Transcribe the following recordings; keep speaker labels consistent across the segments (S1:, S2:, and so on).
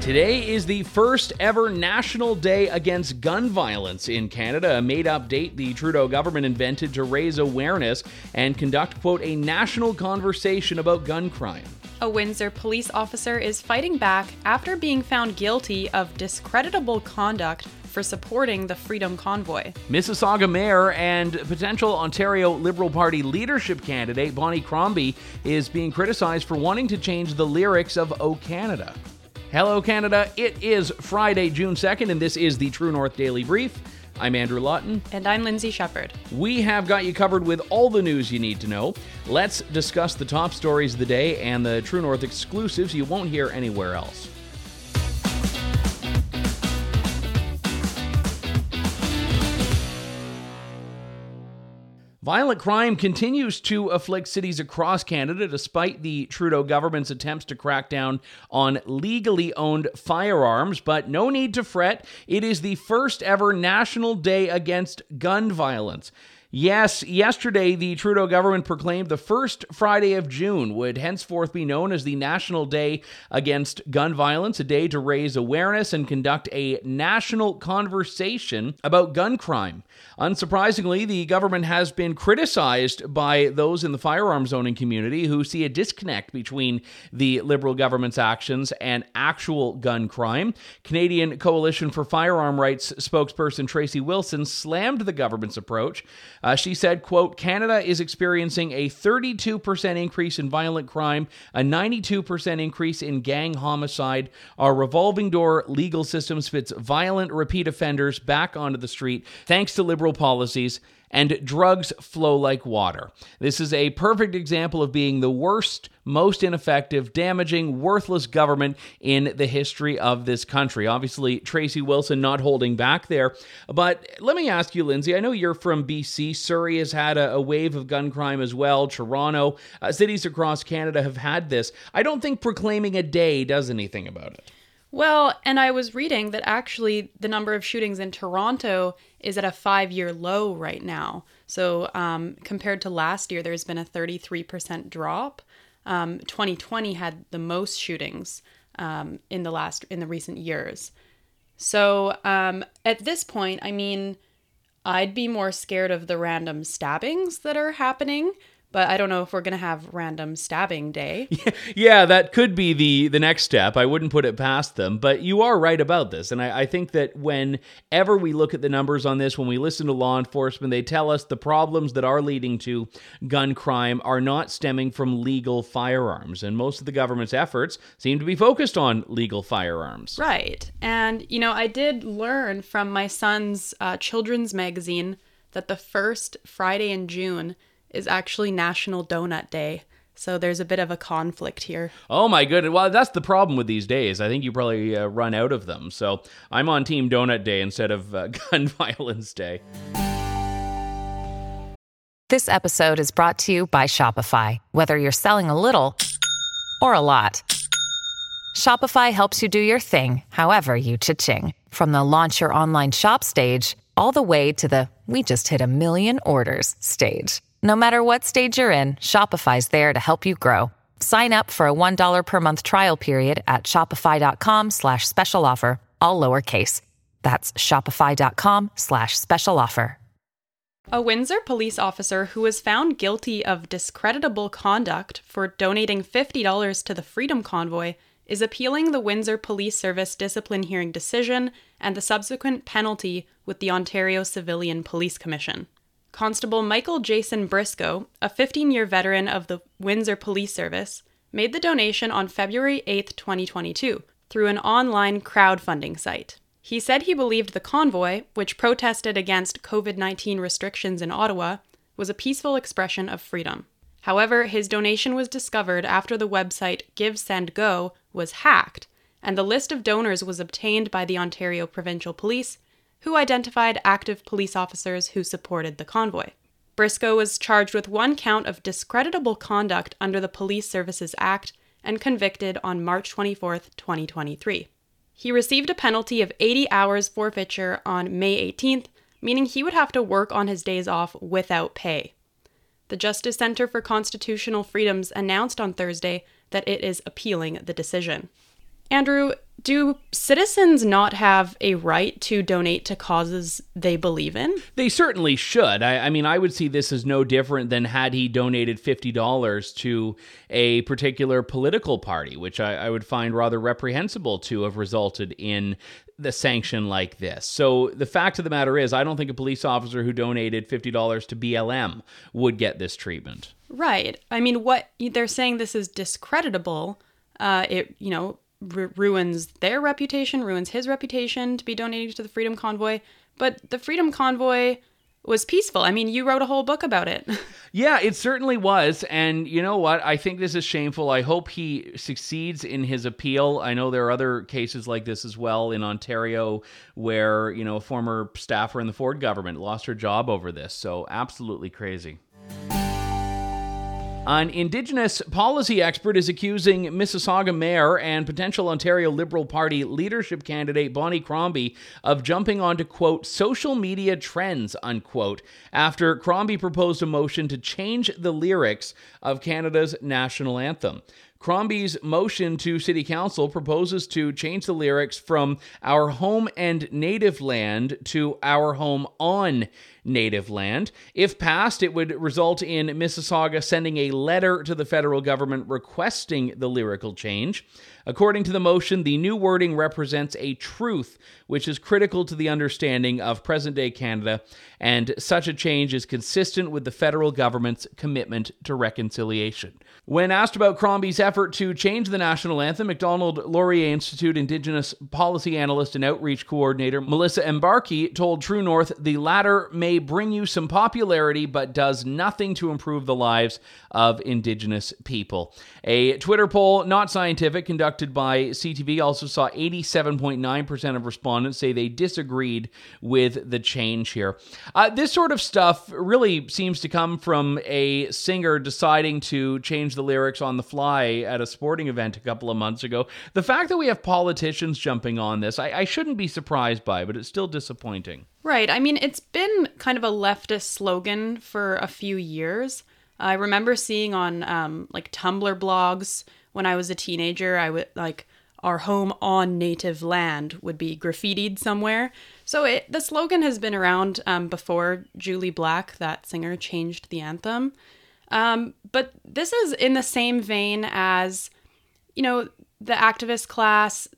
S1: Today is the first ever National Day Against Gun Violence in Canada, a made up date the Trudeau government invented to raise awareness and conduct, quote, a national conversation about gun crime.
S2: A Windsor police officer is fighting back after being found guilty of discreditable conduct for supporting the Freedom Convoy.
S1: Mississauga Mayor and potential Ontario Liberal Party leadership candidate Bonnie Crombie is being criticized for wanting to change the lyrics of O Canada. Hello, Canada. It is Friday, June 2nd, and this is the True North Daily Brief. I'm Andrew Lawton.
S2: And I'm Lindsay Shepherd.
S1: We have got you covered with all the news you need to know. Let's discuss the top stories of the day and the True North exclusives you won't hear anywhere else. Violent crime continues to afflict cities across Canada despite the Trudeau government's attempts to crack down on legally owned firearms. But no need to fret, it is the first ever National Day Against Gun Violence. Yes, yesterday the Trudeau government proclaimed the first Friday of June would henceforth be known as the National Day Against Gun Violence, a day to raise awareness and conduct a national conversation about gun crime. Unsurprisingly, the government has been criticized by those in the firearms owning community who see a disconnect between the Liberal government's actions and actual gun crime. Canadian Coalition for Firearm Rights spokesperson Tracy Wilson slammed the government's approach. Uh, she said, quote, Canada is experiencing a 32% increase in violent crime, a 92% increase in gang homicide. Our revolving door legal system spits violent repeat offenders back onto the street thanks to liberal policies and drugs flow like water. This is a perfect example of being the worst, most ineffective, damaging, worthless government in the history of this country. Obviously, Tracy Wilson not holding back there. But let me ask you, Lindsay, I know you're from BC. Surrey has had a, a wave of gun crime as well. Toronto, uh, cities across Canada have had this. I don't think proclaiming a day does anything about it.
S2: Well, and I was reading that actually the number of shootings in Toronto is at a five year low right now. So, um, compared to last year, there's been a 33% drop. Um, 2020 had the most shootings um, in the last in the recent years. So, um, at this point, I mean, I'd be more scared of the random stabbings that are happening but I don't know if we're going to have random stabbing day.
S1: yeah, that could be the the next step. I wouldn't put it past them, but you are right about this. And I, I, think that whenever we look at the numbers on this, when we listen to law enforcement, they tell us the problems that are leading to gun crime are not stemming from legal firearms. And most of the government's efforts seem to be focused on legal firearms.
S2: Right. And, you know, I did learn from my son's uh, children's magazine that the first Friday in June is actually National Donut Day. So there's a bit of a conflict here.
S1: Oh my goodness. Well, that's the problem with these days. I think you probably uh, run out of them. So I'm on Team Donut Day instead of uh, Gun Violence Day.
S3: This episode is brought to you by Shopify. Whether you're selling a little or a lot, Shopify helps you do your thing, however you cha-ching. From the launch your online shop stage, all the way to the we just hit a million orders stage. No matter what stage you're in, Shopify's there to help you grow. Sign up for a $1 per month trial period at shopify.com slash special offer, all lowercase. That's shopify.com slash special offer.
S2: A Windsor police officer who was found guilty of discreditable conduct for donating $50 to the Freedom Convoy is appealing the Windsor Police Service discipline hearing decision and the subsequent penalty with the Ontario Civilian Police Commission. Constable Michael Jason Briscoe, a 15 year veteran of the Windsor Police Service, made the donation on February 8, 2022, through an online crowdfunding site. He said he believed the convoy, which protested against COVID 19 restrictions in Ottawa, was a peaceful expression of freedom. However, his donation was discovered after the website GiveSendGo was hacked, and the list of donors was obtained by the Ontario Provincial Police who identified active police officers who supported the convoy. Briscoe was charged with one count of discreditable conduct under the Police Services Act and convicted on March 24, 2023. He received a penalty of 80 hours forfeiture on May 18th, meaning he would have to work on his days off without pay. The Justice Center for Constitutional Freedoms announced on Thursday that it is appealing the decision. Andrew, do citizens not have a right to donate to causes they believe in?
S1: They certainly should. I, I, mean, I would see this as no different than had he donated $50 to a particular political party, which I, I would find rather reprehensible to have resulted in the sanction like this. So the fact of the matter is, I don't think a police officer who donated $50 to BLM would get this treatment.
S2: Right. I mean, what they're saying this is discreditable. Uh, it, you know, r- ruins their reputation, ruins his reputation to be donating to the Freedom Convoy. But the Freedom Convoy was peaceful. I mean, you wrote a whole book about it.
S1: yeah, it certainly was. And you know what? I think this is shameful. I hope he succeeds in his appeal. I know there are other cases like this as well in Ontario where, you know, a former staffer in the Ford government lost her job over this. So, absolutely crazy. An Indigenous policy expert is accusing Mississauga Mayor and potential Ontario Liberal Party leadership candidate Bonnie Crombie of jumping onto, quote, social media trends, unquote, after Crombie proposed a motion to change the lyrics of Canada's national anthem. Crombie's motion to City Council proposes to change the lyrics from Our Home and Native Land to Our Home on Native Land. If passed, it would result in Mississauga sending a letter to the federal government requesting the lyrical change. According to the motion, the new wording represents a truth which is critical to the understanding of present day Canada, and such a change is consistent with the federal government's commitment to reconciliation. When asked about Crombie's effort to change the national anthem, Macdonald Laurier Institute Indigenous Policy Analyst and Outreach Coordinator Melissa Mbarki told True North the latter may bring you some popularity but does nothing to improve the lives of Indigenous people. A Twitter poll, not scientific, conducted by CTV also saw 87.9% of respondents say they disagreed with the change here. Uh, this sort of stuff really seems to come from a singer deciding to change the lyrics on the fly at a sporting event a couple of months ago. The fact that we have politicians jumping on this, I, I shouldn't be surprised by, but it's still disappointing.
S2: Right. I mean, it's been kind of a leftist slogan for a few years. I remember seeing on um, like Tumblr blogs when I was a teenager, I would like our home on native land would be graffitied somewhere. So it, the slogan has been around um, before Jully Black, that singer, changed the anthem. Um, but this is in the same vein as, you know, the activist class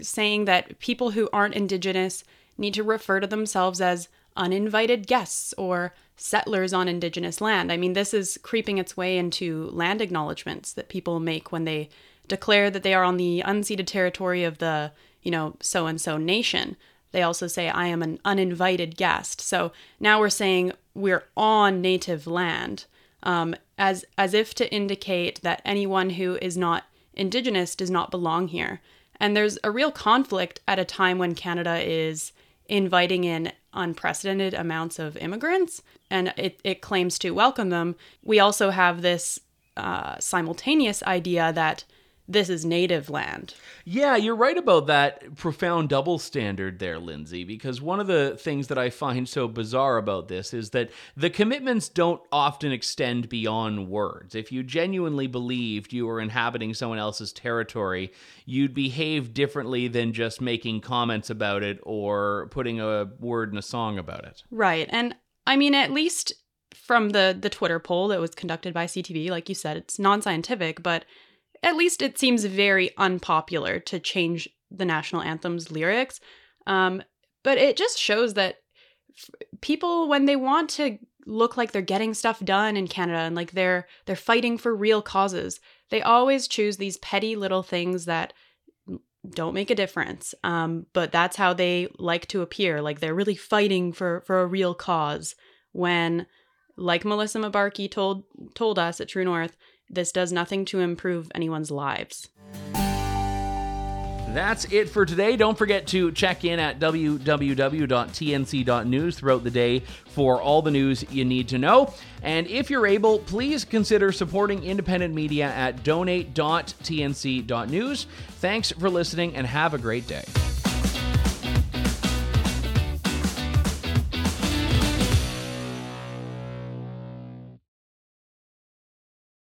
S2: saying that people who aren't Indigenous need to refer to themselves as uninvited guests or settlers on Indigenous land. I mean, this is creeping its way into land acknowledgments that people make when they declare that they are on the unceded territory of the, you know, so and so nation. They also say, I am an uninvited guest. So now we're saying we're on native land um, as, as if to indicate that anyone who is not Indigenous does not belong here. And there's a real conflict at a time when Canada is inviting in unprecedented amounts of immigrants and it, it claims to welcome them. We also have this uh, simultaneous idea that this is native land.
S1: Yeah, you're right about that profound double standard there, Lindsay, because one of the things that I find so bizarre about this is that the commitments don't often extend beyond words. If you genuinely believed you were inhabiting someone else's territory, you'd behave differently than just making comments about it or putting a word in a song about it.
S2: Right. And I mean, at least from the the Twitter poll that was conducted by CTV, like you said, it's non-scientific, but at least it seems very unpopular to change the national anthem's lyrics. Um, but it just shows that f- people, when they want to look like they're getting stuff done in Canada and like they're they're fighting for real causes, they always choose these petty little things that don't make a difference. Um, but that's how they like to appear, like they're really fighting for for a real cause. When, like Melissa Mbarki told told us at True North, this does nothing to improve anyone's lives.
S1: That's it for today. Don't forget to check in at www.tnc.news throughout the day for all the news you need to know. And if you're able, please consider supporting independent media at donate.tnc.news. Thanks for listening and have a great day.